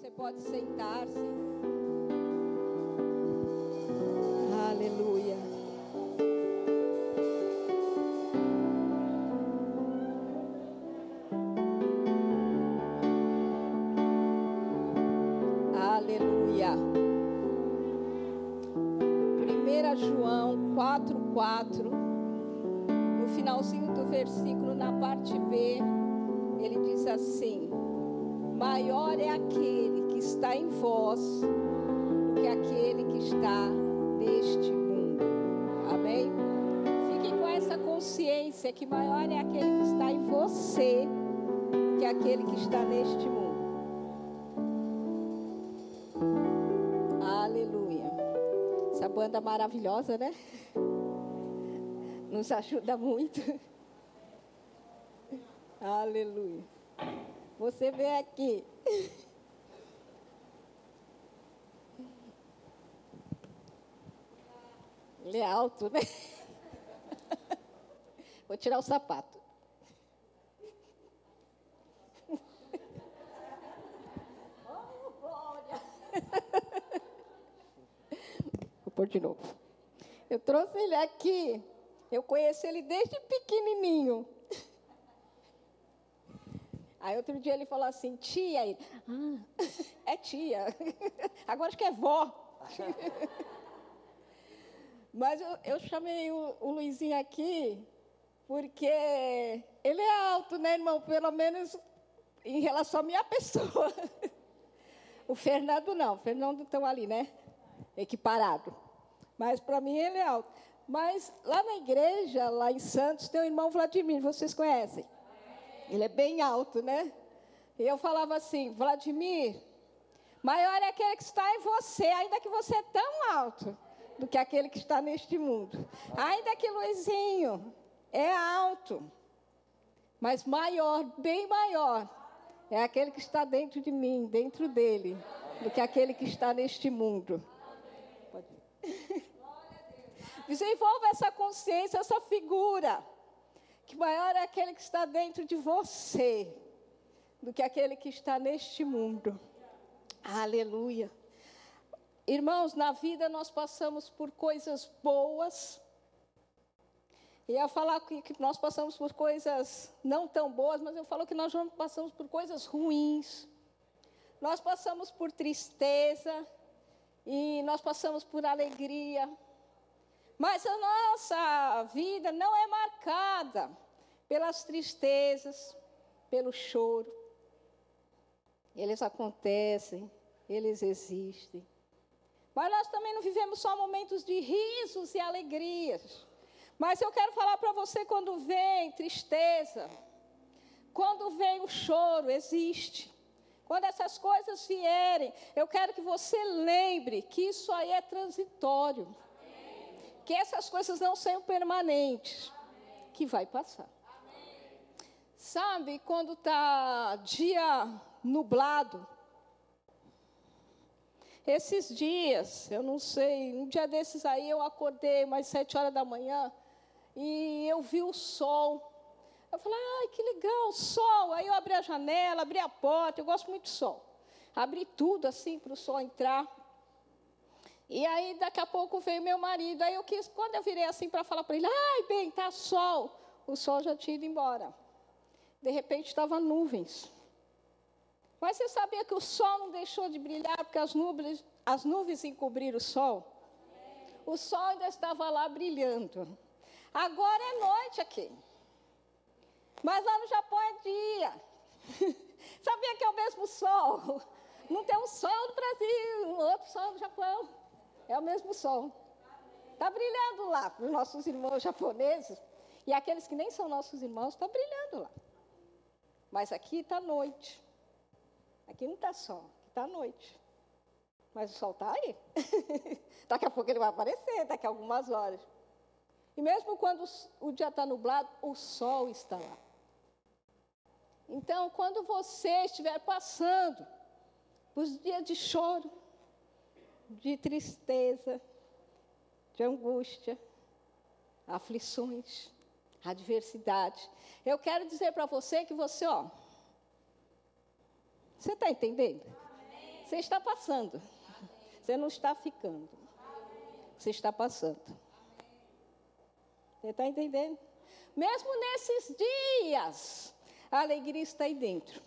Você pode sentar-se. Aleluia. Aleluia. 1 João 4,4. No finalzinho do versículo, na parte vós do que aquele que está neste mundo. Amém? Fique com essa consciência que maior é aquele que está em você do que aquele que está neste mundo. Aleluia. Essa banda maravilhosa, né? Nos ajuda muito. Aleluia. Você vem aqui. Ele é alto, né? Vou tirar o sapato. Glória! Vou pôr de novo. Eu trouxe ele aqui. Eu conheço ele desde pequenininho. Aí outro dia ele falou assim, tia, ele, ah, é tia. Agora acho que é vó. Mas eu, eu chamei o, o, Luizinho aqui porque ele é alto, né, irmão? Pelo menos em relação à minha pessoa. O Fernando não, o Fernando estão ali, né? Equiparado. Mas para mim ele é alto. Mas lá na igreja, lá em Santos, tem o irmão Vladimir, vocês conhecem? Ele é bem alto, né? E eu falava assim, Vladimir, maior é aquele que está em você, ainda que você é tão alto, do que aquele que está neste mundo. Ainda que Luizinho é alto, mas maior, bem maior, é aquele que está dentro de mim, dentro dele, do que aquele que está neste mundo. Desenvolva essa consciência, essa figura que maior é aquele que está dentro de você do que aquele que está neste mundo. Aleluia. Irmãos, na vida nós passamos por coisas boas. E eu falar que nós passamos por coisas não tão boas, mas eu falo que nós passamos por coisas ruins. Nós passamos por tristeza e nós passamos por alegria. Mas a nossa vida não é marcada pelas tristezas, pelo choro. Eles acontecem, eles existem. Mas nós também não vivemos só momentos de risos e alegrias. Mas eu quero falar para você quando vem tristeza, quando vem o choro, existe. Quando essas coisas vierem, eu quero que você lembre que isso aí é transitório que essas coisas não sejam permanentes, que vai passar. Sabe, quando está dia nublado, esses dias, eu não sei, um dia desses aí eu acordei mais sete horas da manhã e eu vi o sol. Eu falei, ai, que legal, sol. Aí eu abri a janela, abri a porta, eu gosto muito de sol. Abri tudo assim para o sol entrar. E aí, daqui a pouco veio meu marido. Aí eu quis, quando eu virei assim para falar para ele, ai, bem, tá sol. O sol já tinha ido embora. De repente estava nuvens. Mas você sabia que o sol não deixou de brilhar porque as nuvens, as nuvens encobriram o sol? O sol ainda estava lá brilhando. Agora é noite aqui. Mas lá no Japão é dia. Sabia que é o mesmo sol? Não tem um sol no Brasil, outro sol no Japão. É o mesmo sol. Está brilhando lá para os nossos irmãos japoneses. E aqueles que nem são nossos irmãos, está brilhando lá. Mas aqui está noite. Aqui não está sol, aqui está noite. Mas o sol está aí. daqui a pouco ele vai aparecer, daqui a algumas horas. E mesmo quando o dia está nublado, o sol está lá. Então, quando você estiver passando os dias de choro, de tristeza, de angústia, aflições, adversidade. Eu quero dizer para você que você, ó, você está entendendo? Você está passando. Você não está ficando. Você está passando. Você está entendendo? Mesmo nesses dias, a alegria está aí dentro.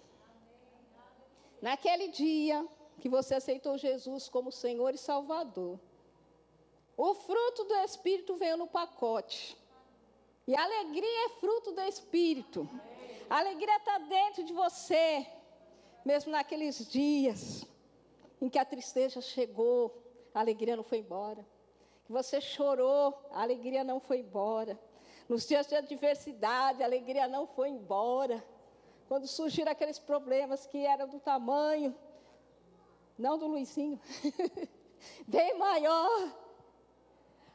Naquele dia que você aceitou Jesus como Senhor e Salvador, o fruto do Espírito veio no pacote. E a alegria é fruto do Espírito. A alegria está dentro de você, mesmo naqueles dias em que a tristeza chegou, a alegria não foi embora. Que você chorou, a alegria não foi embora. Nos dias de adversidade, a alegria não foi embora. Quando surgiram aqueles problemas que eram do tamanho, não do Luizinho, bem maior.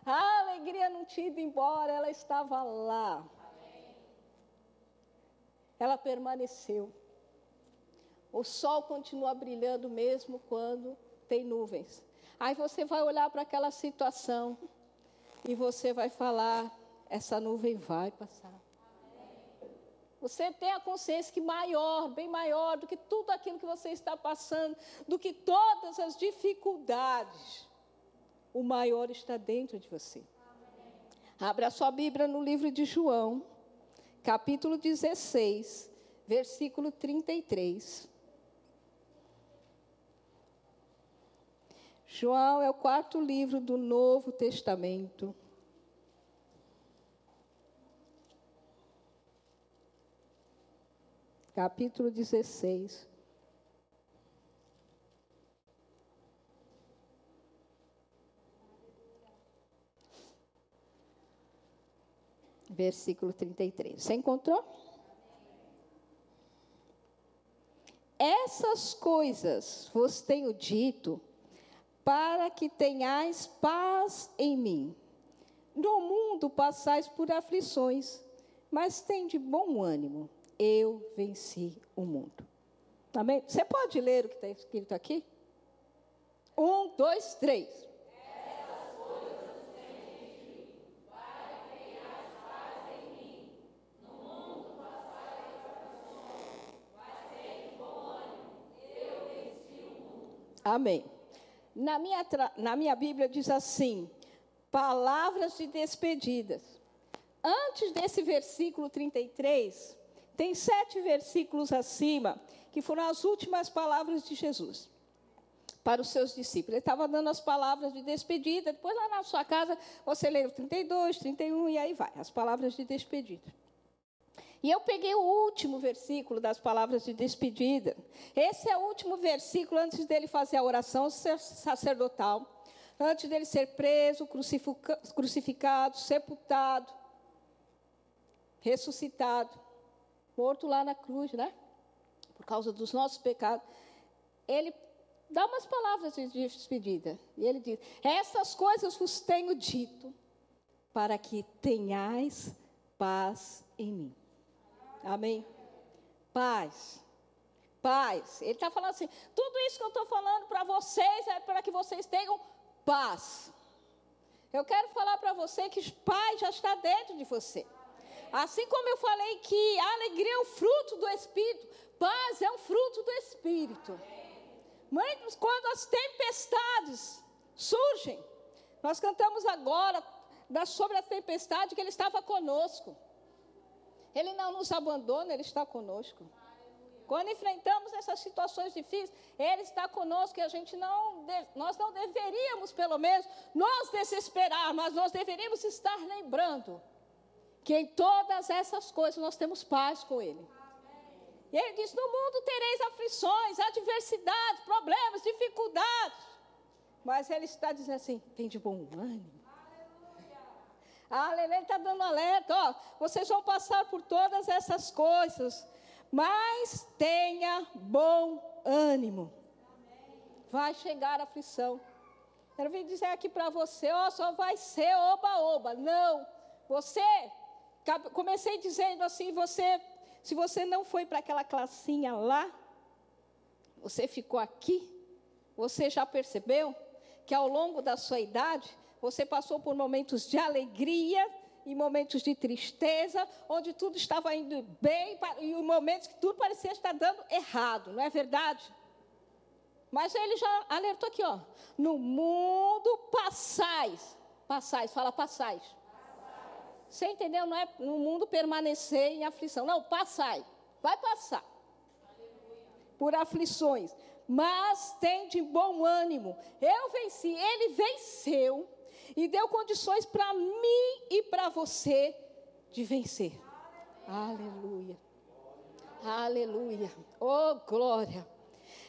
A alegria não tinha ido embora, ela estava lá. Ela permaneceu. O sol continua brilhando mesmo quando tem nuvens. Aí você vai olhar para aquela situação e você vai falar: essa nuvem vai passar. Você tem a consciência que maior, bem maior do que tudo aquilo que você está passando, do que todas as dificuldades, o maior está dentro de você. Abra a sua Bíblia no livro de João, capítulo 16, versículo 33. João é o quarto livro do Novo Testamento. Capítulo 16. Versículo 33. Você encontrou? Essas coisas vos tenho dito para que tenhais paz em mim. No mundo passais por aflições, mas tem de bom ânimo. Eu venci o mundo. Amém? Você pode ler o que está escrito aqui? Um, dois, três. Amém. Na minha, na minha Bíblia diz assim: palavras de despedidas. Antes desse versículo 33, tem sete versículos acima, que foram as últimas palavras de Jesus para os seus discípulos. Ele estava dando as palavras de despedida. Depois, lá na sua casa, você lê o 32, 31 e aí vai, as palavras de despedida. E eu peguei o último versículo das palavras de despedida. Esse é o último versículo antes dele fazer a oração sacerdotal, antes dele ser preso, crucificado, sepultado, ressuscitado, morto lá na cruz, né? Por causa dos nossos pecados. Ele dá umas palavras de despedida. E ele diz: Essas coisas vos tenho dito, para que tenhais paz em mim. Amém? Paz. Paz. Ele está falando assim: tudo isso que eu estou falando para vocês é para que vocês tenham paz. Eu quero falar para você que paz já está dentro de você. Assim como eu falei que a alegria é o fruto do Espírito, paz é um fruto do Espírito. Mas quando as tempestades surgem, nós cantamos agora sobre a tempestade que Ele estava conosco. Ele não nos abandona, Ele está conosco. Quando enfrentamos essas situações difíceis, Ele está conosco e a gente não, nós não deveríamos, pelo menos, nos desesperar, mas nós deveríamos estar lembrando que em todas essas coisas nós temos paz com Ele. E Ele diz: No mundo tereis aflições, adversidades, problemas, dificuldades. Mas Ele está dizendo assim: tem de bom ânimo. A Lelê está dando alerta, ó, vocês vão passar por todas essas coisas, mas tenha bom ânimo. Vai chegar a aflição. Eu vim dizer aqui para você, ó, só vai ser oba-oba. Não, você, comecei dizendo assim, você, se você não foi para aquela classinha lá, você ficou aqui, você já percebeu que ao longo da sua idade, você passou por momentos de alegria e momentos de tristeza, onde tudo estava indo bem, e momentos que tudo parecia estar dando errado, não é verdade? Mas ele já alertou aqui, ó. No mundo passais. Passais, fala passais. Você entendeu? Não é no mundo permanecer em aflição. Não, passai. Vai passar. Por aflições. Mas tem de bom ânimo. Eu venci. Ele venceu. E deu condições para mim e para você de vencer. Aleluia. Aleluia. Oh, glória.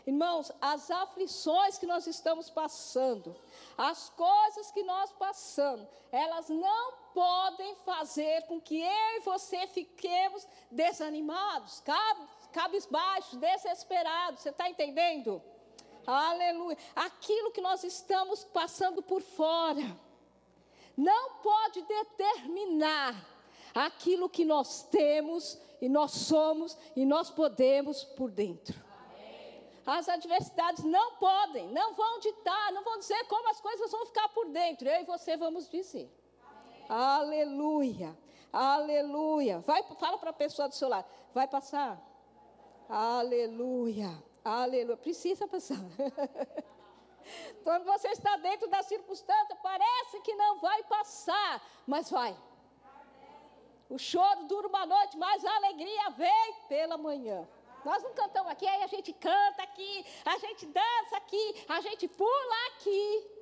Irmãos, as aflições que nós estamos passando, as coisas que nós passamos, elas não podem fazer com que eu e você fiquemos desanimados, cabisbaixos, desesperados. Você está entendendo? Aleluia. Aquilo que nós estamos passando por fora não pode determinar aquilo que nós temos e nós somos e nós podemos por dentro. As adversidades não podem, não vão ditar, não vão dizer como as coisas vão ficar por dentro. Eu e você vamos dizer. Amém. Aleluia. Aleluia. Vai, fala para a pessoa do seu lado. Vai passar? Aleluia. Aleluia. Precisa passar. Quando você está dentro da circunstância, parece que não vai passar, mas vai. O choro dura uma noite, mas a alegria vem pela manhã. Nós não cantamos aqui, aí a gente canta aqui, a gente dança aqui, a gente pula aqui.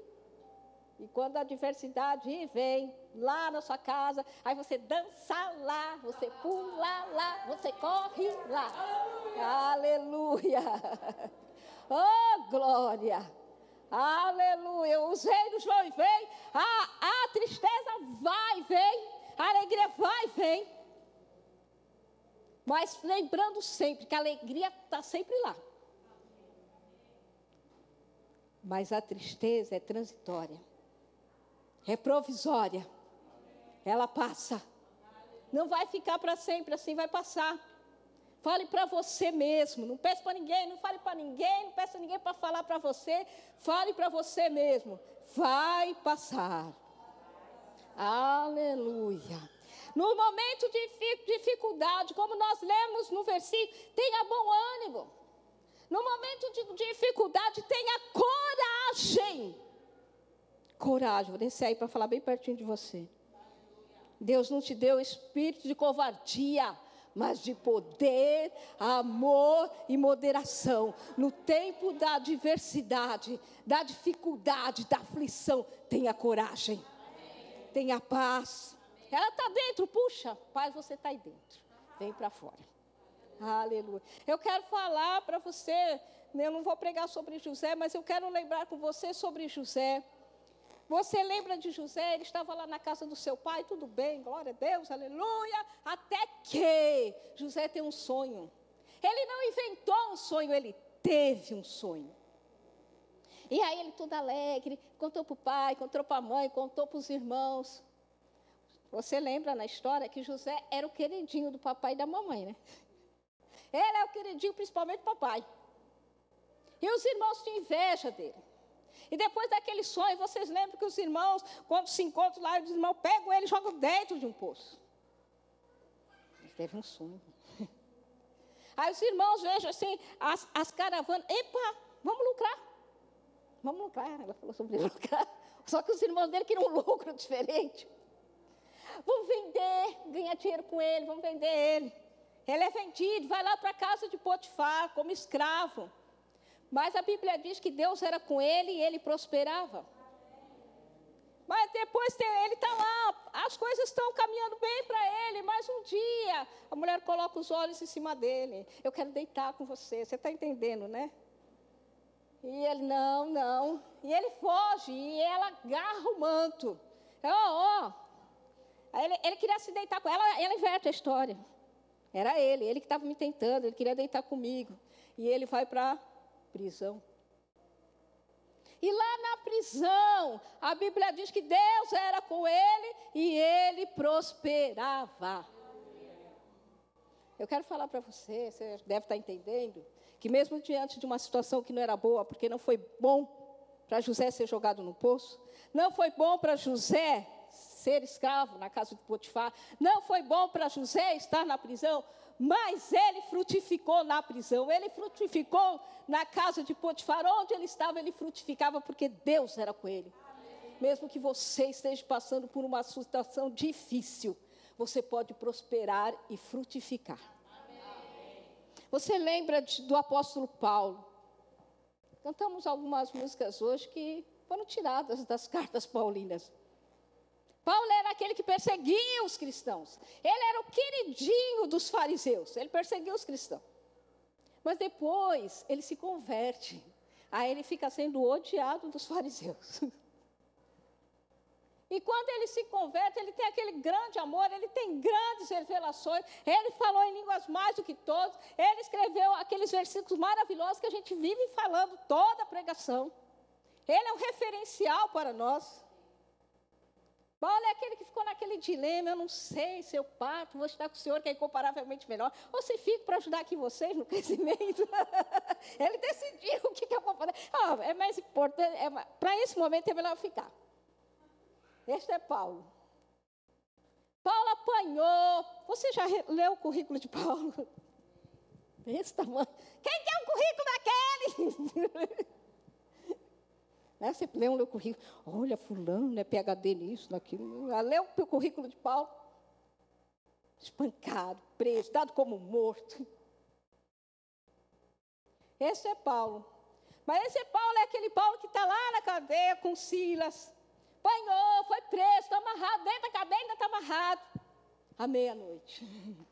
E quando a adversidade vem lá na sua casa, aí você dança lá, você pula lá, você corre lá. Aleluia! Oh, glória! Aleluia! Os reinos vão e vêm, a, a tristeza vai e vem, a alegria vai e vem. Mas lembrando sempre que a alegria está sempre lá. Mas a tristeza é transitória, é provisória, ela passa. Não vai ficar para sempre assim, vai passar. Fale para você mesmo, não peça para ninguém, não fale para ninguém, não peça ninguém para falar para você. Fale para você mesmo, vai passar. Aleluia. No momento de dificuldade, como nós lemos no versículo, tenha bom ânimo. No momento de dificuldade, tenha coragem. Coragem, vou descer aí para falar bem pertinho de você. Deus não te deu espírito de covardia, mas de poder, amor e moderação. No tempo da adversidade, da dificuldade, da aflição, tenha coragem, tenha paz, ela está dentro, puxa, paz, você está aí dentro. Vem para fora. Aleluia. Eu quero falar para você, né, eu não vou pregar sobre José, mas eu quero lembrar com você sobre José. Você lembra de José? Ele estava lá na casa do seu pai, tudo bem, glória a Deus, aleluia. Até que José tem um sonho. Ele não inventou um sonho, ele teve um sonho. E aí ele todo alegre, contou para o pai, contou para a mãe, contou para os irmãos. Você lembra na história que José era o queridinho do papai e da mamãe, né? Ele é o queridinho principalmente do papai. E os irmãos tinham inveja dele. E depois daquele sonho, vocês lembram que os irmãos, quando se encontram lá, os irmãos pegam ele e jogam dentro de um poço. Ele teve um sonho. Aí os irmãos vejam assim, as, as caravanas, epa, vamos lucrar. Vamos lucrar. Ela falou sobre lucrar. Só que os irmãos dele queriam um lucro diferente. Vamos vender, ganhar dinheiro com ele, vamos vender ele. Ele é vendido, vai lá para a casa de Potifar como escravo. Mas a Bíblia diz que Deus era com ele e ele prosperava. Mas depois ele está lá, as coisas estão caminhando bem para ele, mas um dia a mulher coloca os olhos em cima dele. Eu quero deitar com você, você está entendendo, né? E ele, não, não. E ele foge, e ela agarra o manto. Ó, oh, oh, ele, ele queria se deitar com ela, ela inverte a história. Era ele, ele que estava me tentando, ele queria deitar comigo. E ele vai para prisão. E lá na prisão, a Bíblia diz que Deus era com ele e ele prosperava. Eu quero falar para você, você deve estar entendendo, que mesmo diante de uma situação que não era boa, porque não foi bom para José ser jogado no poço, não foi bom para José ser escravo na casa de Potifar, não foi bom para José estar na prisão, mas ele frutificou na prisão, ele frutificou na casa de Potifar, onde ele estava, ele frutificava porque Deus era com ele. Mesmo que você esteja passando por uma situação difícil, você pode prosperar e frutificar. Você lembra de, do apóstolo Paulo? Cantamos algumas músicas hoje que foram tiradas das cartas paulinas. Paulo era aquele que perseguia os cristãos. Ele era o queridinho dos fariseus. Ele perseguia os cristãos. Mas depois ele se converte. Aí ele fica sendo odiado dos fariseus. E quando ele se converte, ele tem aquele grande amor, ele tem grandes revelações, ele falou em línguas mais do que todos, ele escreveu aqueles versículos maravilhosos que a gente vive falando toda a pregação. Ele é um referencial para nós. Paulo é aquele que ficou naquele dilema, eu não sei se eu parto, vou estar com o senhor que é incomparavelmente melhor, ou se fico para ajudar aqui vocês no crescimento. ele decidiu o que, que eu vou fazer. Ah, é mais importante, é, para esse momento é melhor ficar. Este é Paulo. Paulo apanhou. Você já leu o currículo de Paulo? Desse tamanho. Quem quer o currículo daquele? né? Você lê um currículo. Olha, fulano é PHD nisso, naquilo. Lê o currículo de Paulo. Espancado, preso, dado como morto. Esse é Paulo. Mas esse Paulo é aquele Paulo que está lá na cadeia com Silas apanhou, foi preso, está amarrado, dentro da cadeia ainda está amarrado. À meia-noite.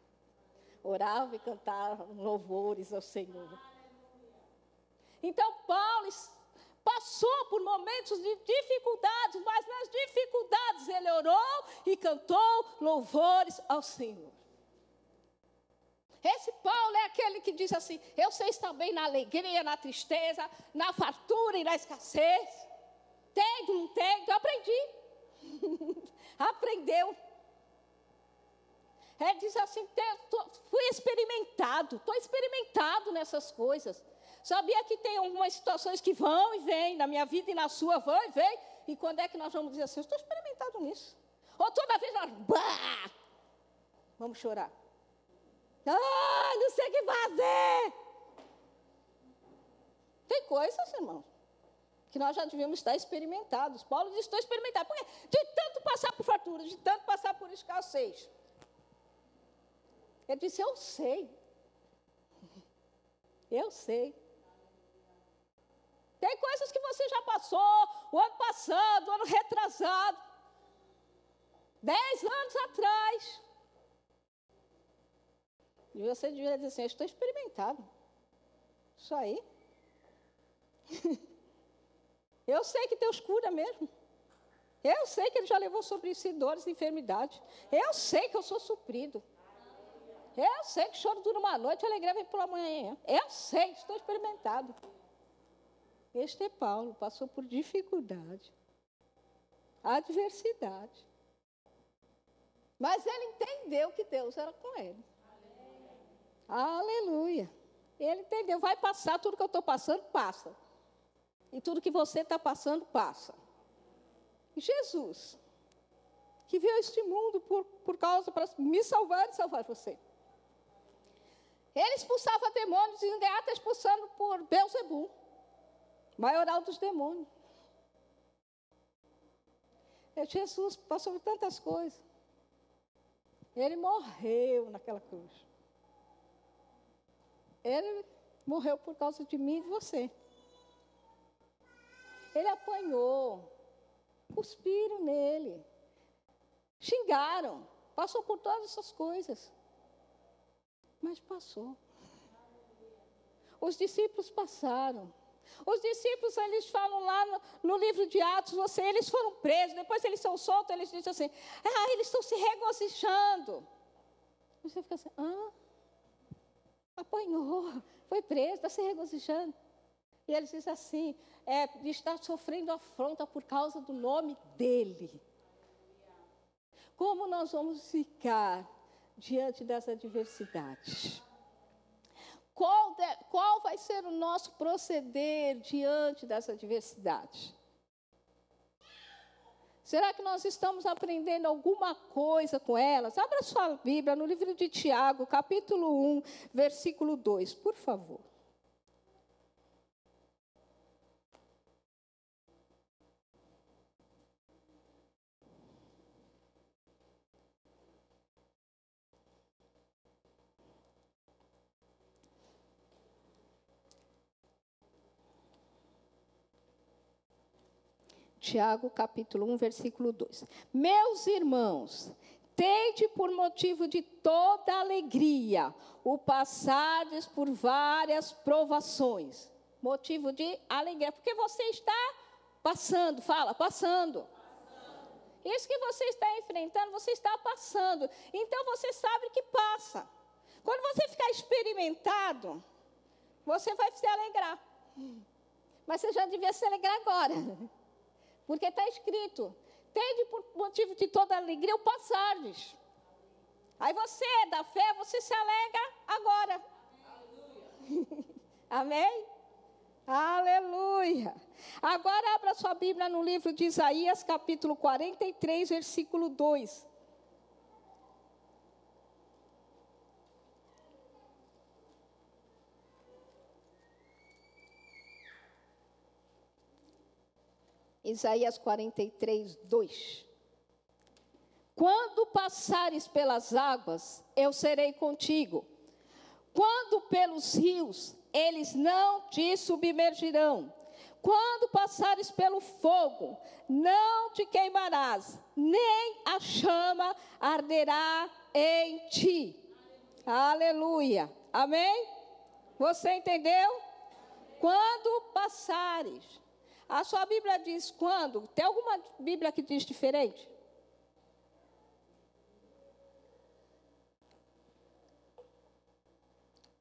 Orava e cantava louvores ao Senhor. Então, Paulo passou por momentos de dificuldades, mas nas dificuldades ele orou e cantou louvores ao Senhor. Esse Paulo é aquele que diz assim: Eu sei estar bem na alegria, na tristeza, na fartura e na escassez. Tenho, não tenho, aprendi. Aprendeu. Ele diz assim: fui experimentado, estou experimentado nessas coisas. Sabia que tem algumas situações que vão e vêm, na minha vida e na sua vão e vêm. E quando é que nós vamos dizer assim, estou experimentado nisso? Ou toda vez nós, bah, vamos chorar. Ah, não sei o que fazer. Tem coisas, irmãos, que nós já devíamos estar experimentados. Paulo diz: estou experimentado. Por quê? De tanto passar por fartura, de tanto passar por escassez. Ele disse: Eu sei. Eu sei. Tem coisas que você já passou, o ano passado, o ano retrasado, dez anos atrás. E você devia dizer assim: Eu estou experimentado. Isso aí. Eu sei que Deus cura mesmo. Eu sei que Ele já levou sobre si dores e enfermidades. Eu sei que eu sou suprido. Eu sei que choro dura uma noite e alegria vem pela manhã. Eu sei, estou experimentado. Este é Paulo, passou por dificuldade, adversidade. Mas ele entendeu que Deus era com ele. Aleluia. Ele entendeu, vai passar tudo que eu estou passando, passa. E tudo que você está passando, passa. Jesus, que veio a este mundo por, por causa, para me salvar e salvar você. Ele expulsava demônios e ainda está expulsando por Beuzebu, maioral dos demônios. Jesus passou por tantas coisas. Ele morreu naquela cruz. Ele morreu por causa de mim e de você. Ele apanhou, cuspiram nele, xingaram, passou por todas essas coisas. Mas passou. Os discípulos passaram. Os discípulos, eles falam lá no, no, livro de Atos, você, eles foram presos, depois eles são soltos, eles dizem assim, ah, eles estão se regozijando. Você fica assim, ah, apanhou, foi preso, está se regozijando. E ele diz assim: é, está sofrendo afronta por causa do nome dele. Como nós vamos ficar diante dessa adversidade? Qual, de, qual vai ser o nosso proceder diante dessa adversidade? Será que nós estamos aprendendo alguma coisa com elas? Abra sua Bíblia no livro de Tiago, capítulo 1, versículo 2, por favor. Tiago, capítulo 1, versículo 2. Meus irmãos, tende por motivo de toda alegria o passardes por várias provações. Motivo de alegria, porque você está passando, fala, passando. Isso que você está enfrentando, você está passando. Então você sabe que passa. Quando você ficar experimentado, você vai se alegrar. Mas você já devia se alegrar agora. Porque está escrito: tende por motivo de toda alegria o passardes. Aí você é da fé, você se alegra agora. Amém? Aleluia. Agora abra sua Bíblia no livro de Isaías, capítulo 43, versículo 2. Isaías 43, 2. Quando passares pelas águas, eu serei contigo. Quando pelos rios, eles não te submergirão. Quando passares pelo fogo, não te queimarás, nem a chama arderá em ti. Aleluia. Amém? Você entendeu? Quando passares a sua Bíblia diz quando? Tem alguma Bíblia que diz diferente?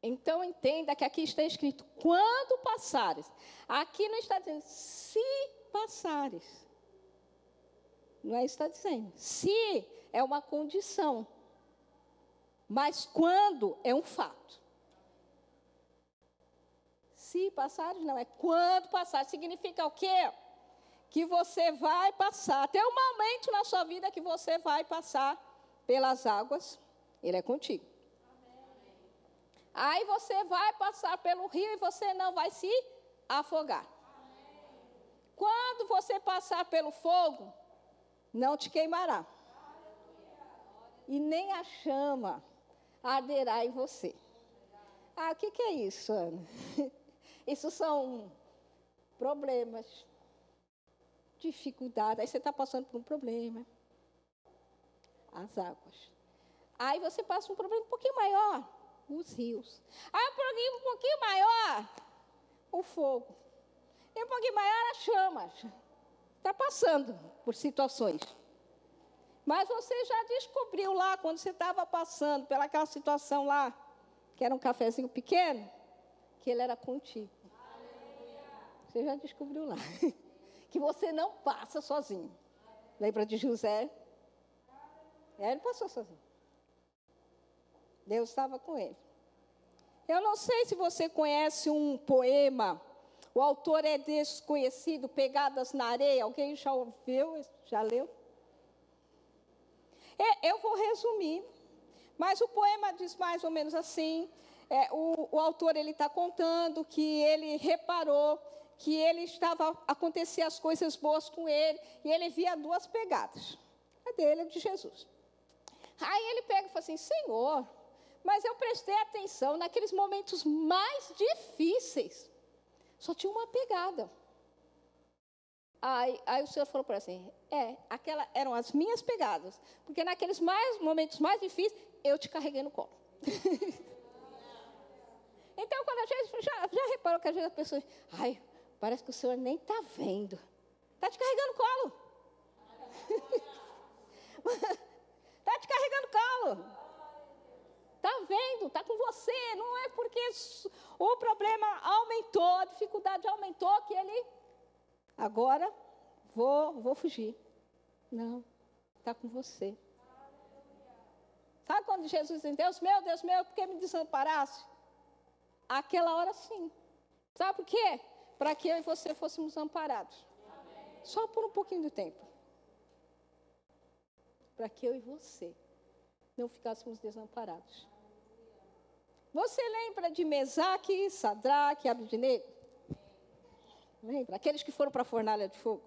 Então entenda que aqui está escrito quando passares. Aqui não está dizendo se passares. Não é isso que está dizendo. Se é uma condição. Mas quando é um fato se passares, não, é quando passar. Significa o quê? Que você vai passar. Tem um momento na sua vida que você vai passar pelas águas, ele é contigo. Aí você vai passar pelo rio e você não vai se afogar. Quando você passar pelo fogo, não te queimará. E nem a chama arderá em você. Ah, o que, que é isso, Ana? Isso são problemas, dificuldades. Aí você está passando por um problema. As águas. Aí você passa um problema um pouquinho maior, os rios. Aí um problema um pouquinho maior, o fogo. E um pouquinho maior, as chamas. Está passando por situações. Mas você já descobriu lá, quando você estava passando pelaquela situação lá, que era um cafezinho pequeno, que ele era contigo. Você já descobriu lá. que você não passa sozinho. Lembra de José? É, ele passou sozinho. Deus estava com ele. Eu não sei se você conhece um poema. O autor é desconhecido, Pegadas na Areia. Alguém já ouviu? Já leu? É, eu vou resumir. Mas o poema diz mais ou menos assim: é, o, o autor ele está contando que ele reparou que ele estava acontecer as coisas boas com ele e ele via duas pegadas, a dele e a de Jesus. Aí ele pega e fala assim: Senhor, mas eu prestei atenção naqueles momentos mais difíceis, só tinha uma pegada. Aí, aí o Senhor falou para assim: É, aquela eram as minhas pegadas, porque naqueles mais, momentos mais difíceis eu te carreguei no colo. Então, quando a gente já, já reparou que às vezes a pessoa, ai, parece que o senhor nem está vendo. Está te carregando colo. Está te carregando colo. Está vendo, está com você. Não é porque o problema aumentou, a dificuldade aumentou, que ele agora vou, vou fugir. Não, está com você. Sabe quando Jesus diz, Deus meu, Deus meu, por que me desamparaste? Aquela hora sim. Sabe por quê? Para que eu e você fôssemos amparados. Amém. Só por um pouquinho de tempo. para que eu e você não ficássemos desamparados. Você lembra de Mesaque, Sadraque, Abednego? Lembra? Aqueles que foram para a fornalha de fogo.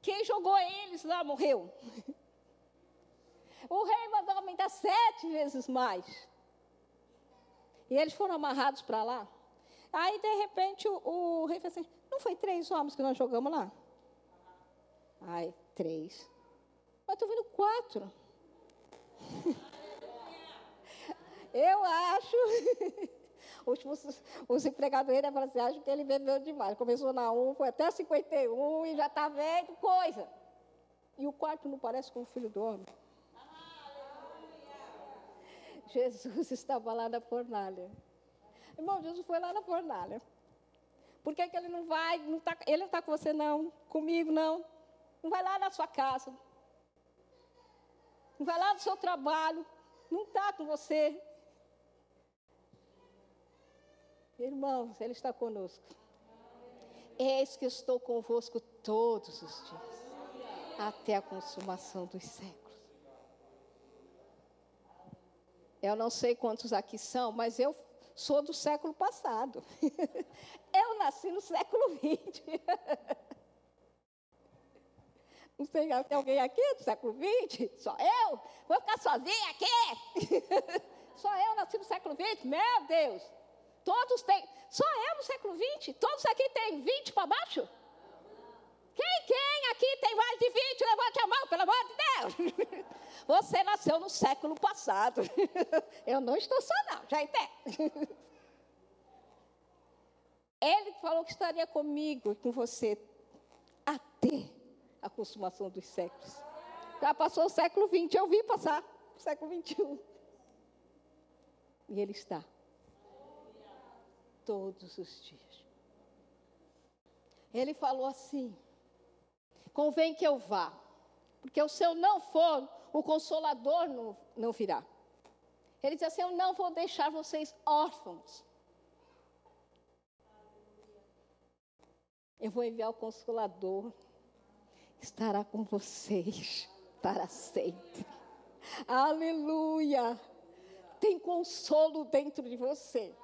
Quem jogou eles lá morreu. O rei mandou aumentar sete vezes mais. E eles foram amarrados para lá. Aí, de repente, o, o, rei falou assim: Não foi três homens que nós jogamos lá? Ai, três. Mas estou vendo quatro. Eu acho. Os, os empregados dele falaram assim: acho que ele bebeu demais. Começou na 1, foi até 51 e já está vendo coisa. E o quarto não parece com o filho do homem. Jesus estava lá na fornalha. Irmão, Jesus foi lá na fornalha. Por que, que ele não vai? Não tá, ele não está com você, não. Comigo, não. Não vai lá na sua casa. Não vai lá no seu trabalho. Não está com você. Irmãos, Ele está conosco. Eis que estou convosco todos os dias, até a consumação dos séculos. Eu não sei quantos aqui são, mas eu sou do século passado. eu nasci no século XX. Não sei, tem alguém aqui do século XX? Só eu? Vou ficar sozinha aqui? Só eu nasci no século XX? Meu Deus! Todos têm. Só eu no século XX? Todos aqui têm 20 para baixo? Quem, quem aqui tem mais de 20? Levante a mão, pelo amor de Deus. Você nasceu no século passado. Eu não estou só, não, já entende? Ele falou que estaria comigo e com você até a consumação dos séculos. Já passou o século XX, eu vi passar o século XXI. E Ele está todos os dias. Ele falou assim: convém que eu vá, porque se eu não for, o consolador não, não virá. Ele diz assim: Eu não vou deixar vocês órfãos. Eu vou enviar o consolador, estará com vocês para sempre. Aleluia! Tem consolo dentro de você.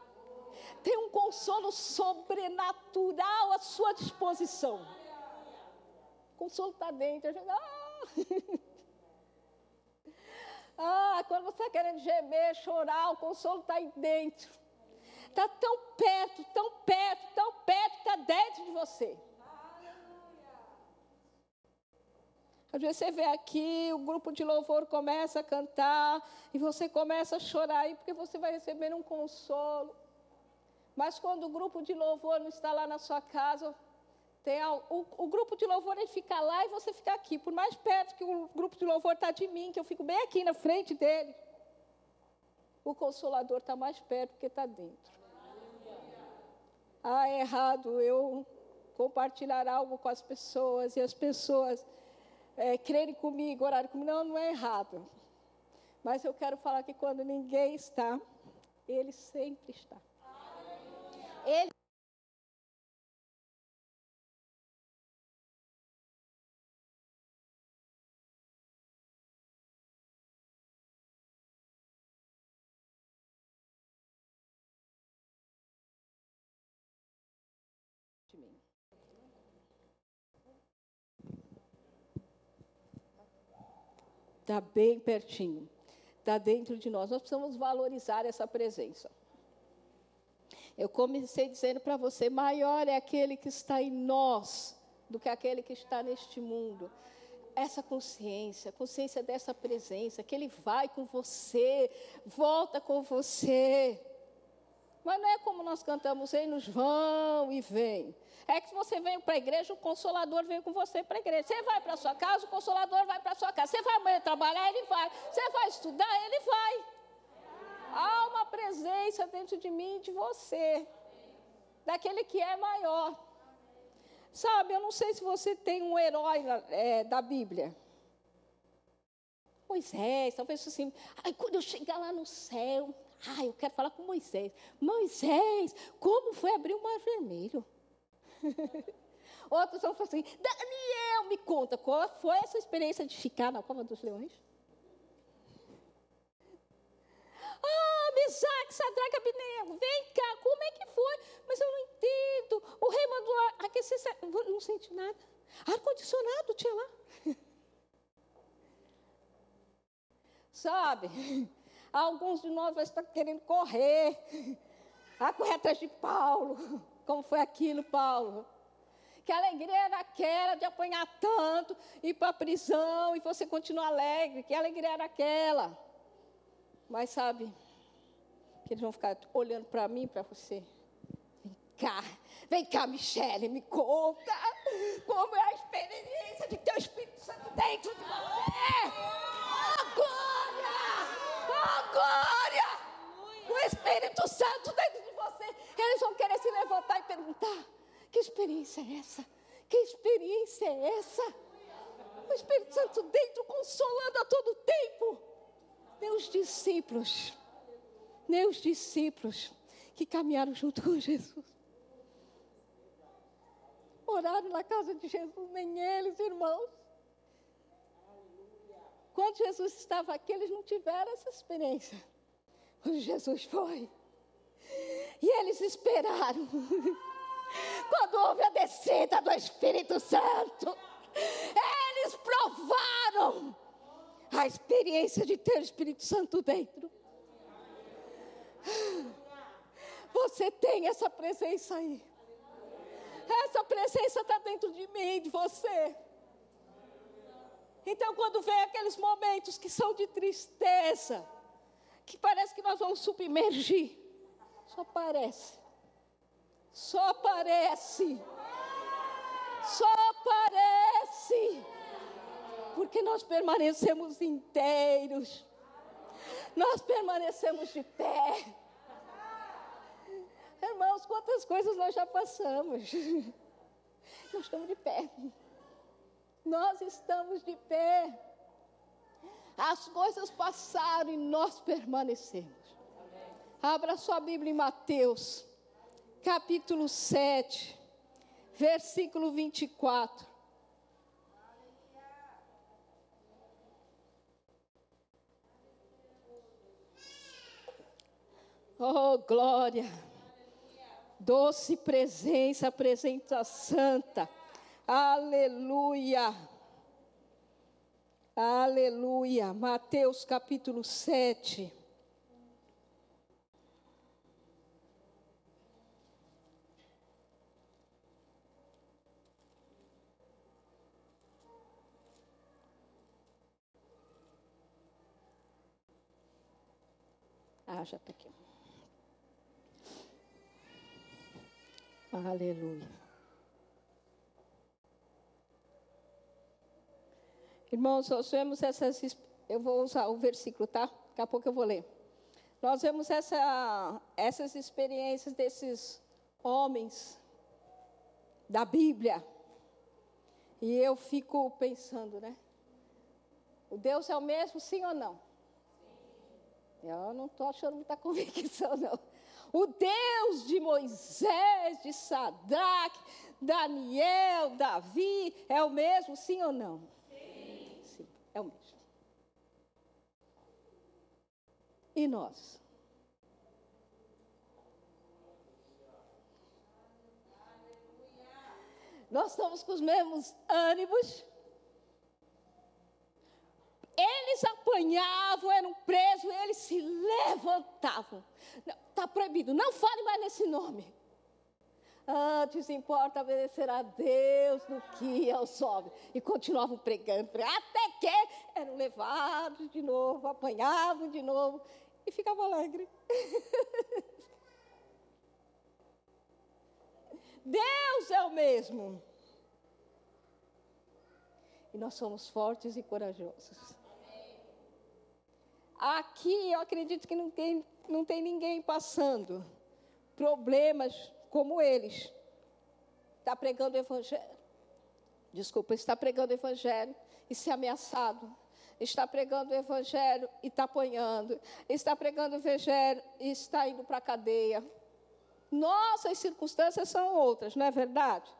Tem um consolo sobrenatural à sua disposição. O consolo está dentro. Ah! ah, quando você está querendo gemer, chorar, o consolo está aí dentro. Está tão perto, tão perto, tão perto, está dentro de você. Às vezes você vê aqui, o grupo de louvor começa a cantar e você começa a chorar aí porque você vai receber um consolo. Mas quando o grupo de louvor não está lá na sua casa, tem o, o, grupo de louvor ele fica lá e você fica aqui. Por mais perto que o grupo de louvor está de mim, que eu fico bem aqui na frente dele, o consolador está mais perto porque está dentro. Ah, é errado eu compartilhar algo com as pessoas e as pessoas é, crerem comigo, orarem comigo. Não, não é errado. Mas eu quero falar que quando ninguém está, ele sempre está. Ele Está bem pertinho, está dentro de nós. Nós precisamos valorizar essa presença. Eu comecei dizendo para você: maior é aquele que está em nós do que aquele que está neste mundo. Essa consciência, consciência dessa presença, que Ele vai com você, volta com você. Mas não é como nós cantamos, nos vão e vem. É que se você vem para a igreja, o consolador vem com você para a igreja. Você vai para sua casa, o consolador vai para sua casa. Você vai amanhã trabalhar, ele vai. Você vai estudar, ele vai. Há uma presença dentro de mim e de você, daquele que é maior. Sabe, eu não sei se você tem um herói é, da Bíblia. Moisés, talvez assim, ai, quando eu chegar lá no céu, ai, eu quero falar com Moisés. Moisés, como foi abrir o mar vermelho? Outros vão falar assim: Daniel, me conta, qual foi essa experiência de ficar na cova dos leões? Ah, Mesaque, Sadraque, Abnego, vem cá, como é que foi? Mas eu não entendo. O rei mandou aquecer, não senti nada. Ar-condicionado tinha lá. Sabe, alguns de nós vai estar querendo correr, a correr atrás de Paulo. Como foi aquilo, Paulo? Que alegria era aquela de apanhar tanto, ir para a prisão e você continuar alegre. Que alegria era aquela. Mas sabe, que eles vão ficar olhando para mim, para você. Vem cá, vem cá, Michele, me conta como é a experiência de ter o Espírito Santo dentro de você. Agora! Agora! O Espírito Santo dentro de você. Eles vão querer se levantar e perguntar: que experiência é essa? Que experiência é essa? O Espírito Santo dentro, consolando a todo tempo os discípulos, os discípulos que caminharam junto com Jesus. Oraram na casa de Jesus, nem eles, irmãos. Quando Jesus estava aqui, eles não tiveram essa experiência. Quando Jesus foi. E eles esperaram. Quando houve a descida do Espírito Santo, eles provaram a experiência de ter o Espírito Santo dentro. Você tem essa presença aí. Essa presença está dentro de mim, de você. Então, quando vem aqueles momentos que são de tristeza, que parece que nós vamos submergir, só parece. Só parece. Só parece porque nós permanecemos inteiros, nós permanecemos de pé. Irmãos, quantas coisas nós já passamos. Nós estamos de pé. Nós estamos de pé. As coisas passaram e nós permanecemos. Abra sua Bíblia em Mateus, capítulo 7, versículo 24. Oh, glória! Doce presença, presença santa. Aleluia! Aleluia! Mateus capítulo 7. Ah, já está aqui. Aleluia. Irmãos, nós vemos essas. Eu vou usar o versículo, tá? Daqui a pouco eu vou ler. Nós vemos essa, essas experiências desses homens da Bíblia. E eu fico pensando, né? O Deus é o mesmo, sim ou não? Sim. Eu não estou achando muita convicção, não. O Deus de Moisés, de Sadraque, Daniel, Davi, é o mesmo, sim ou não? É o mesmo. E nós? Nós estamos com os mesmos ânimos, eles apanhavam, eram presos, eles se levantavam. Está proibido, não fale mais nesse nome. Antes importa obedecer a Deus do que aos homens. E continuavam pregando, até que eram levados de novo, apanhavam de novo e ficavam alegres. Deus é o mesmo. E nós somos fortes e corajosos. Aqui eu acredito que não tem, não tem ninguém passando problemas como eles. Está pregando o evangelho. Desculpa, está pregando o evangelho e se ameaçado. Está pregando o evangelho e está apanhando. Está pregando o evangelho e está indo para a cadeia. Nossas circunstâncias são outras, não é verdade?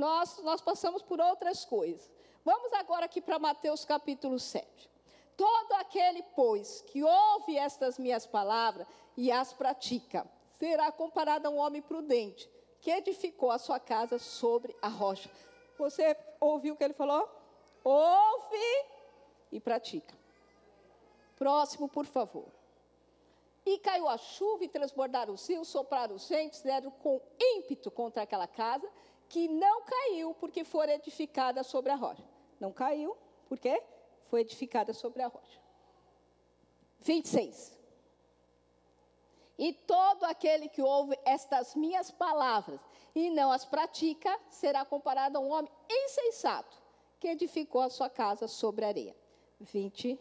nós, nós passamos por outras coisas. Vamos agora aqui para Mateus capítulo 7. Todo aquele, pois, que ouve estas minhas palavras e as pratica, será comparado a um homem prudente, que edificou a sua casa sobre a rocha. Você ouviu o que ele falou? Ouve e pratica. Próximo, por favor. E caiu a chuva e transbordaram os rios, sopraram os ventos, deram com ímpeto contra aquela casa, que não caiu porque for edificada sobre a rocha. Não caiu, por quê? Foi edificada sobre a rocha. 26. E todo aquele que ouve estas minhas palavras e não as pratica, será comparado a um homem insensato, que edificou a sua casa sobre areia. 27.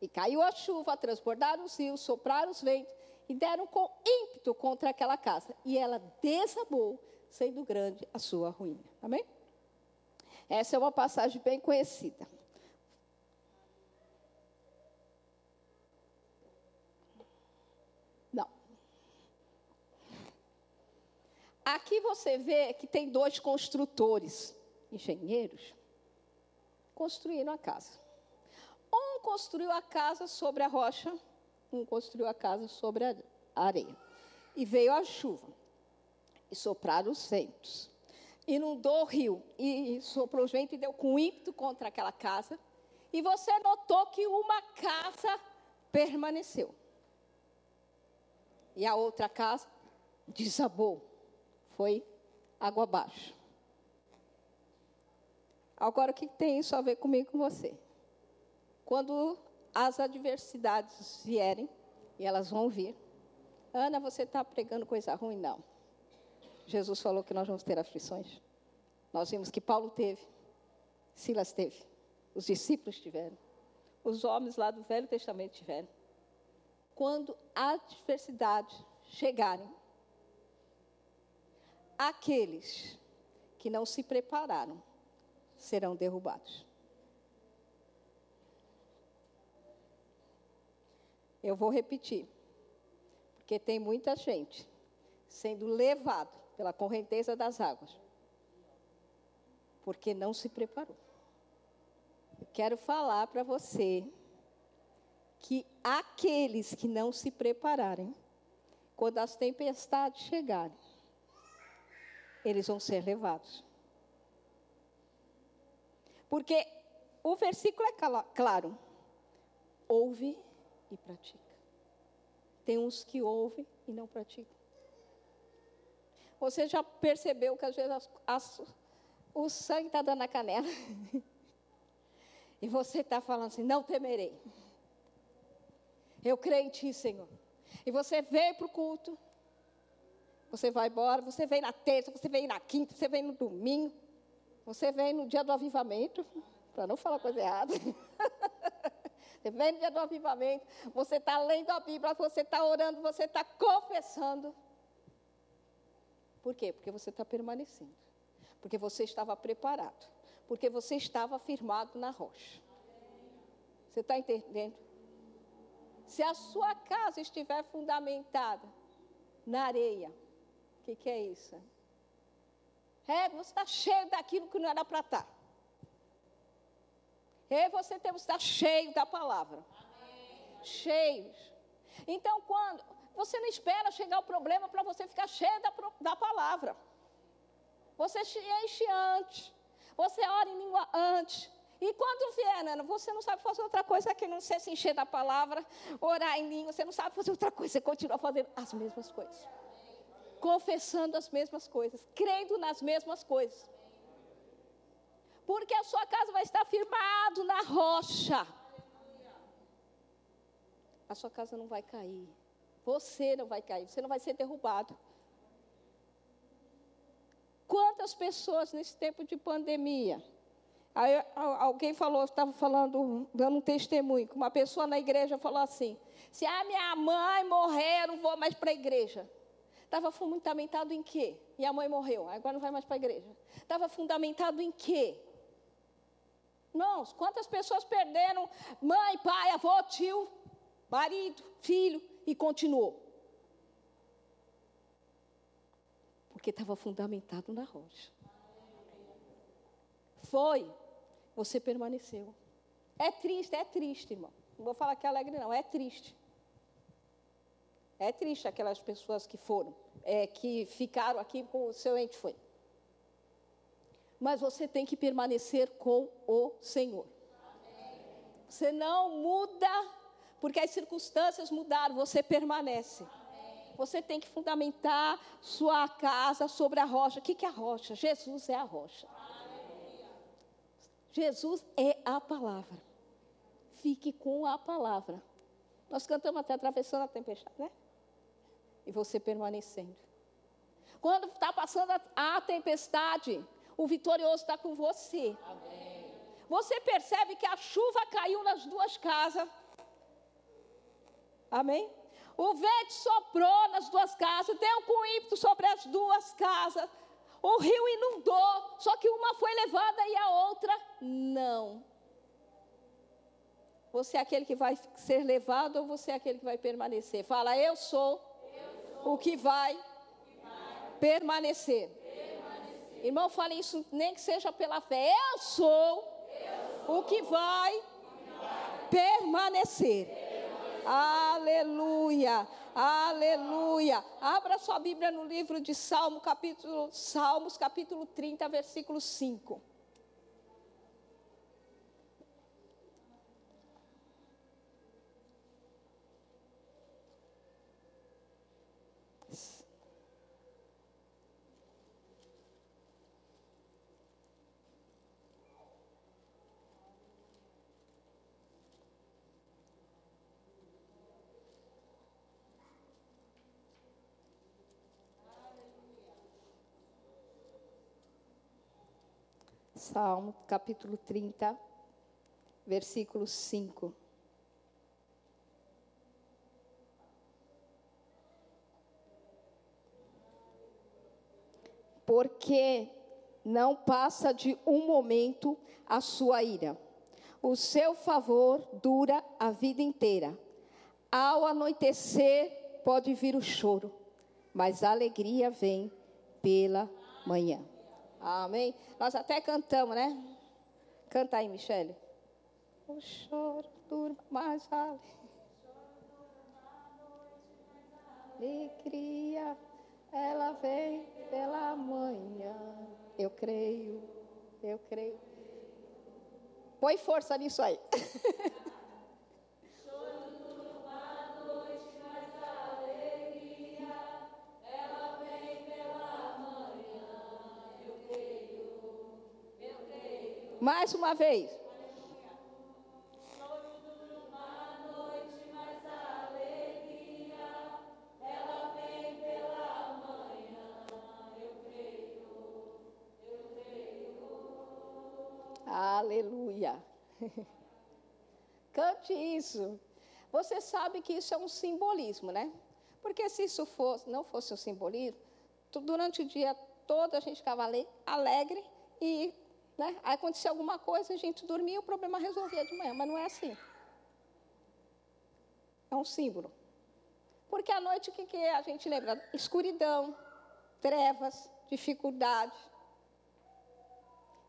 E caiu a chuva, transbordaram os rios, sopraram os ventos e deram com ímpeto contra aquela casa. E ela desabou, sendo grande a sua ruína. Amém? Essa é uma passagem bem conhecida. Não. Aqui você vê que tem dois construtores, engenheiros, construindo a casa. Um construiu a casa sobre a rocha, um construiu a casa sobre a areia. E veio a chuva, e sopraram os ventos, inundou o rio, e soprou os ventos e deu com ímpeto contra aquela casa. E você notou que uma casa permaneceu. E a outra casa desabou, foi água abaixo. Agora, o que tem isso a ver comigo e com você? Quando as adversidades vierem, e elas vão vir, Ana, você está pregando coisa ruim? Não. Jesus falou que nós vamos ter aflições. Nós vimos que Paulo teve, Silas teve, os discípulos tiveram, os homens lá do Velho Testamento tiveram. Quando a adversidade chegarem, aqueles que não se prepararam serão derrubados. Eu vou repetir, porque tem muita gente sendo levado pela correnteza das águas, porque não se preparou. Eu quero falar para você que aqueles que não se prepararem, quando as tempestades chegarem, eles vão ser levados. Porque o versículo é claro: ouve e pratica. Tem uns que ouvem e não praticam. Você já percebeu que às vezes as, as, o sangue está dando na canela? e você está falando assim: não temerei. Eu creio em Ti, Senhor. E você veio para o culto. Você vai embora, você vem na terça, você vem na quinta, você vem no domingo. Você vem no dia do avivamento, para não falar coisa errada. Você vem no dia do avivamento, você está lendo a Bíblia, você está orando, você está confessando. Por quê? Porque você está permanecendo. Porque você estava preparado. Porque você estava firmado na rocha. Você está entendendo? Se a sua casa estiver fundamentada na areia, o que, que é isso? É, você está cheio daquilo que não era para estar. Tá. E você temos que estar cheio da palavra. Amém. Cheios. Então, quando. Você não espera chegar o problema para você ficar cheio da, da palavra. Você enche antes. Você ora em língua antes. E quando vier, Nana, você não sabe fazer outra coisa que não ser se encher da palavra, orar em língua, você não sabe fazer outra coisa, você continua fazendo as mesmas coisas. Confessando as mesmas coisas, crendo nas mesmas coisas porque a sua casa vai estar firmado na rocha. A sua casa não vai cair. Você não vai cair, você não vai ser derrubado. Quantas pessoas nesse tempo de pandemia? Aí, alguém falou, estava falando, dando um testemunho, que uma pessoa na igreja falou assim: se a minha mãe morrer, eu não vou mais para a igreja. Estava fundamentado em quê? E a mãe morreu, agora não vai mais para a igreja. Estava fundamentado em quê? Irmãos, quantas pessoas perderam mãe, pai, avô, tio, marido, filho e continuou? Porque estava fundamentado na rocha. Foi, você permaneceu. É triste, é triste, irmão. Não vou falar que é alegre, não, é triste. É triste aquelas pessoas que foram, é, que ficaram aqui com o seu ente foi. Mas você tem que permanecer com o Senhor. Você não muda, porque as circunstâncias mudaram, você permanece. Você tem que fundamentar sua casa sobre a rocha. O que é a rocha? Jesus é a rocha. Jesus é a palavra. Fique com a palavra. Nós cantamos até atravessando a tempestade, né? E você permanecendo. Quando está passando a, tempestade, o vitorioso está com você. Amém. Você percebe que a chuva caiu nas duas casas. Amém? O vento soprou nas duas casas, deu com ímpeto sobre as duas casas. O rio inundou, só que uma foi levada e a outra não. Você é aquele que vai ser levado ou você é aquele que vai permanecer? Fala, eu sou o que vai, permanecer. Irmão, fale isso nem que seja pela fé. Eu sou, o que vai, permanecer. Aleluia. Aleluia. Abra sua Bíblia no livro de Salmo, capítulo, Salmos, capítulo 30, versículo 5. Salmo, capítulo 30, versículo 5. Porque não passa de um momento a sua ira. O seu favor dura a vida inteira. Ao anoitecer pode vir o choro, mas a alegria vem pela manhã. Amém? Nós até cantamos, né? Canta aí, Michele. O choro dura mais alegria, ela vem pela manhã. Eu creio, eu creio. Põe força nisso aí. Mais uma vez. Aleluia. Cante isso. Você sabe que isso é um simbolismo, né? Porque se isso fosse, não fosse um simbolismo, durante o dia todo a gente ficava alegre e né? Aí acontecia alguma coisa, a gente dormia, o problema resolvia de manhã, mas não é assim. É um símbolo. Porque à noite o que, que a gente lembra? Escuridão, trevas, dificuldade.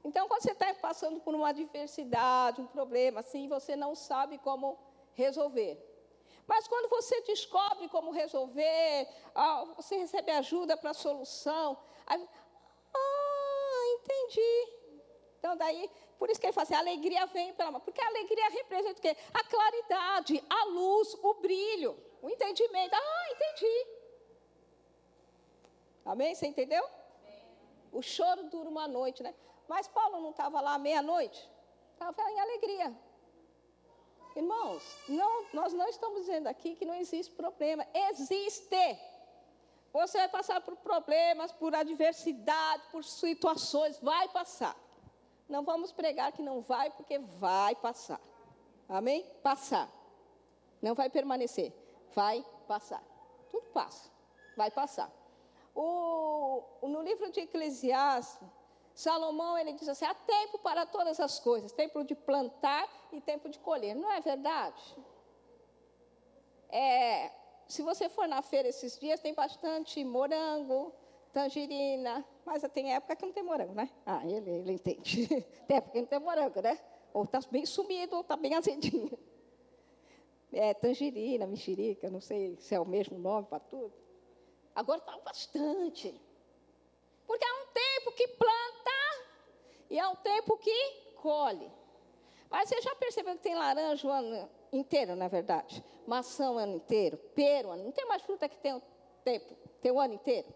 Então, quando você está passando por uma adversidade, um problema assim, você não sabe como resolver. Mas quando você descobre como resolver, ah, você recebe ajuda para a solução, ah, entendi. Então, daí, por isso que ele fala assim, a alegria vem pela mão. Porque a alegria representa o quê? A claridade, a luz, o brilho, o entendimento. Ah, entendi. Amém? Você entendeu? O choro dura uma noite, né? Mas Paulo não estava lá meia-noite? Estava em alegria. Irmãos, não, nós não estamos dizendo aqui que não existe problema. Existe. Você vai passar por problemas, por adversidade, por situações, vai passar. Não vamos pregar que não vai, porque vai passar. Amém? Passar. Não vai permanecer. Vai passar. Tudo passa. Vai passar. O, no livro de Eclesiastes, Salomão ele diz assim: há tempo para todas as coisas, tempo de plantar e tempo de colher. Não é verdade? É, se você for na feira esses dias, tem bastante morango, tangerina. Mas tem época que não tem morango, né? Ah, ele, ele entende. tem época que não tem morango, né? Ou está bem sumido, ou está bem azedinho. É, tangerina, mexerica, não sei se é o mesmo nome para tudo. Agora está bastante. Porque há um tempo que planta e há um tempo que colhe. Mas você já percebeu que tem laranja o ano inteiro, na verdade? Maçã o ano inteiro, pera o ano. Não tem mais fruta que tem o tempo, tem o ano inteiro.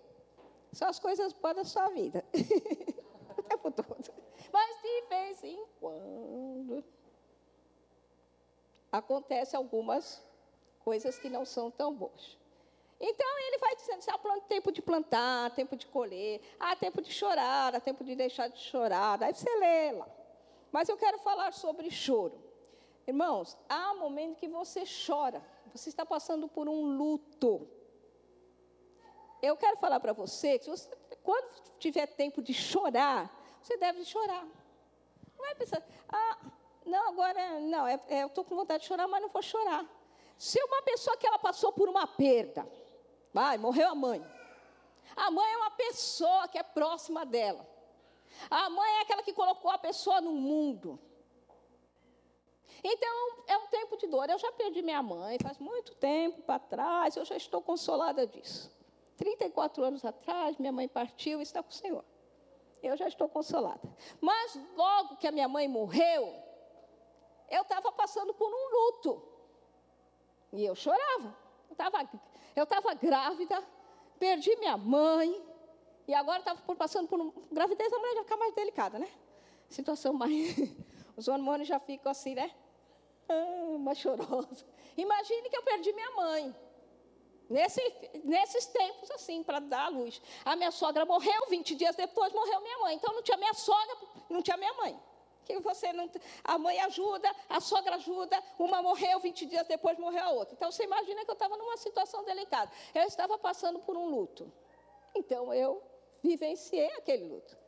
São as coisas boas da sua vida. o tempo todo. Mas de vez em quando acontece algumas coisas que não são tão boas. Então ele vai dizendo, há tempo de plantar, tempo de colher, há tempo de chorar, há tempo de deixar de chorar. Aí você lê lá. Mas eu quero falar sobre choro. Irmãos, há um momento que você chora. Você está passando por um luto. Eu quero falar para você que você, quando tiver tempo de chorar, você deve chorar. Não é pensar, ah, não, agora não, é, é, eu estou com vontade de chorar, mas não vou chorar. Se uma pessoa que ela passou por uma perda, vai, morreu a mãe. A mãe é uma pessoa que é próxima dela. A mãe é aquela que colocou a pessoa no mundo. Então, é um tempo de dor. Eu já perdi minha mãe faz muito tempo para trás, eu já estou consolada disso. 34 anos atrás, minha mãe partiu e está com o Senhor. Eu já estou consolada. Mas logo que a minha mãe morreu, eu estava passando por um luto. E eu chorava. Eu estava grávida, perdi minha mãe, e agora estava passando por um, gravidez, a mulher já fica mais delicada, né? Situação mais. Os hormônios já ficam assim, né? Ah, mais chorosa. Imagine que eu perdi minha mãe. Nesse, nesses tempos, assim, para dar a luz. A minha sogra morreu, 20 dias depois morreu minha mãe. Então não tinha minha sogra, não tinha minha mãe. Que você não, a mãe ajuda, a sogra ajuda, uma morreu, 20 dias depois morreu a outra. Então você imagina que eu estava numa situação delicada. Eu estava passando por um luto. Então eu vivenciei aquele luto.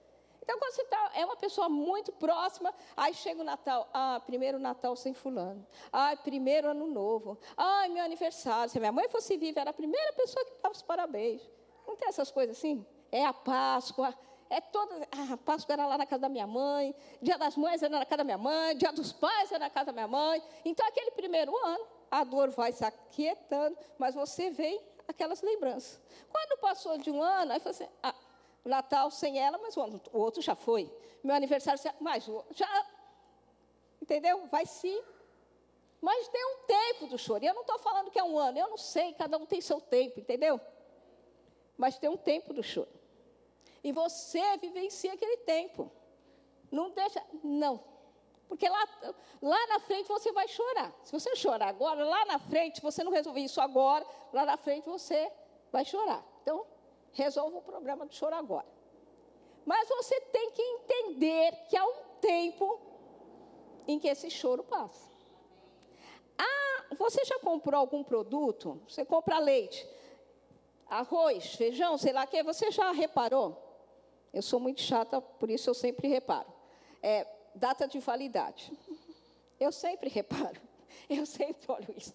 Então, quando você tá, é uma pessoa muito próxima, aí chega o Natal, ah, primeiro Natal sem fulano, ah, primeiro ano novo, ah, meu aniversário. Se minha mãe fosse viva, era a primeira pessoa que dava os parabéns. Não tem essas coisas assim? É a Páscoa, é toda. Ah, a Páscoa era lá na casa da minha mãe, Dia das Mães era na casa da minha mãe, Dia dos Pais era na casa da minha mãe. Então, aquele primeiro ano, a dor vai se aquietando, mas você vê aquelas lembranças. Quando passou de um ano, aí você, assim, ah, Natal sem ela, mas o outro já foi. Meu aniversário, mais já. Entendeu? Vai sim. Mas tem um tempo do choro. E eu não estou falando que é um ano, eu não sei, cada um tem seu tempo, entendeu? Mas tem um tempo do choro. E você vivencia aquele tempo. Não deixa. Não. Porque lá, lá na frente você vai chorar. Se você chorar agora, lá na frente, você não resolver isso agora, lá na frente você vai chorar. Então, resolva o problema do choro agora. Mas você tem que entender que há um tempo em que esse choro passa. Ah, você já comprou algum produto? Você compra leite, arroz, feijão, sei lá o que, você já reparou? Eu sou muito chata, por isso eu sempre reparo. É, data de validade. Eu sempre reparo. Eu sempre olho isso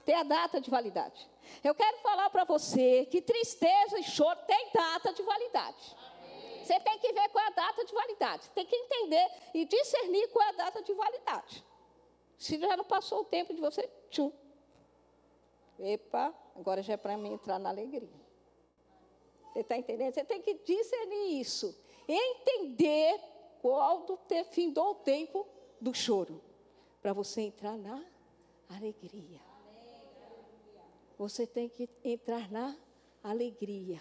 tem a data de validade. Eu quero falar para você que tristeza e choro tem data de validade. Você tem que ver qual é a data de validade. Tem que entender e discernir qual é a data de validade. Se já não passou o tempo de você, tchum. Epa, agora já é para mim entrar na alegria. Você está entendendo? Você tem que discernir isso. Entender qual do ter, findou o tempo do choro. Para você entrar na alegria você tem que entrar na alegria.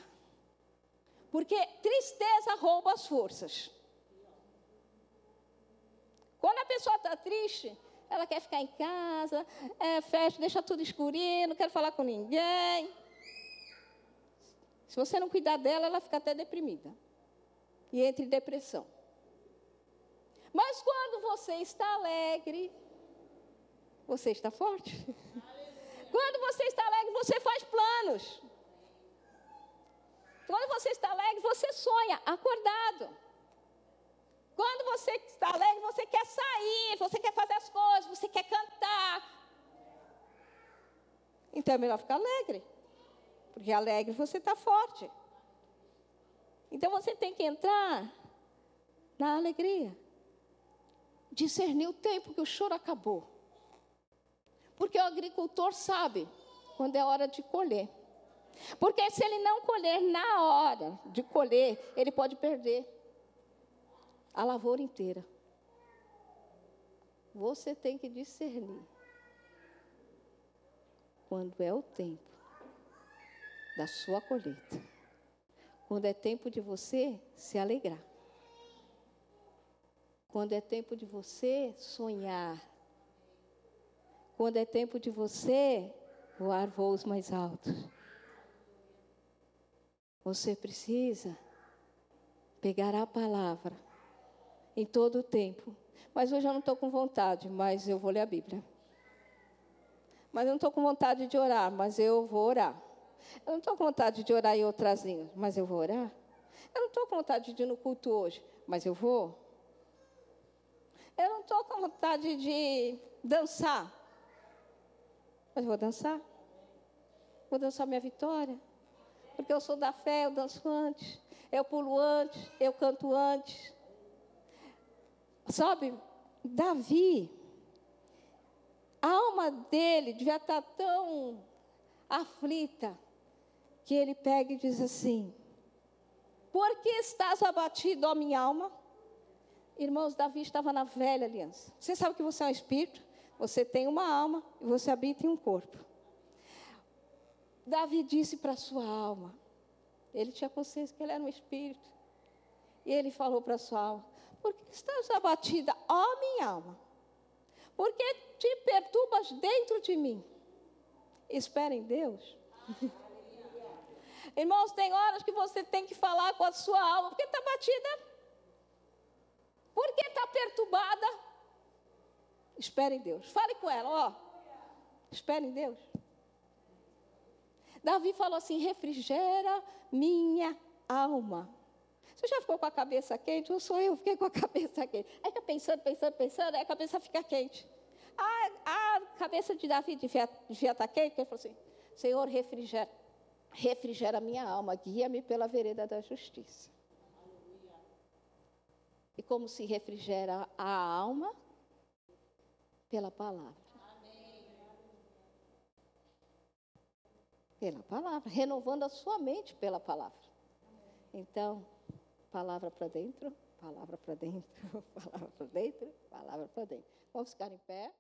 Porque tristeza rouba as forças. Quando a pessoa está triste, ela quer ficar em casa, é, deixa tudo escurinho, não quer falar com ninguém. Se você não cuidar dela, ela fica até deprimida. E entra em depressão. Mas quando você está alegre, você está forte. Quando você está alegre, você faz planos. Quando você está alegre, você sonha acordado. Quando você está alegre, você quer sair, você quer fazer as coisas, você quer cantar. Então é melhor ficar alegre. Porque alegre você está forte. Então você tem que entrar na alegria. Discernir o tempo que o choro acabou. Porque o agricultor sabe quando é hora de colher. Porque se ele não colher na hora de colher, ele pode perder a lavoura inteira. Você tem que discernir quando é o tempo da sua colheita. Quando é tempo de você se alegrar. Quando é tempo de você sonhar. Quando é tempo de você voar voos mais altos. Você precisa pegar a palavra em todo o tempo. Mas hoje eu não estou com vontade, mas eu vou ler a Bíblia. Mas eu não estou com vontade de orar, mas eu vou orar. Eu não estou com vontade de orar em outras línguas, mas eu vou orar. Eu não estou com vontade de ir no culto hoje, mas eu vou. Eu não estou com vontade de dançar, mas eu vou dançar. Vou dançar minha vitória. Porque eu sou da fé, eu danço antes, eu pulo antes, eu canto antes. Sabe, Davi, a alma dele devia estar tão aflita que ele pega e diz assim: Por que estás abatido, ó minha alma? Irmãos, Davi estava na velha aliança. Você sabe que você é um espírito, você tem uma alma e você habita em um corpo. Davi disse para sua alma, ele tinha consciência que ele era um espírito. E ele falou para sua alma: Por que estás abatida, ó minha alma? Por que te perturbas dentro de mim? Espera em Deus. Irmãos, tem horas que você tem que falar com a sua alma, porque está batida. Por que está perturbada? Espere em Deus. Fale com ela, ó. Espere em Deus. Davi falou assim: refrigera minha alma. Você já ficou com a cabeça quente? Ou sou eu fiquei com a cabeça quente? Aí está pensando, pensando, pensando, aí a cabeça fica quente. A, a cabeça de Davi devia, devia estar tá quente, porque ele falou assim: Senhor, refrigera, refrigera minha alma, guia-me pela vereda da justiça. E como se refrigera a alma? Pela palavra. Pela palavra, renovando a sua mente pela palavra. Então, palavra para dentro, palavra para dentro, palavra para dentro, palavra para dentro. Vamos ficar em pé.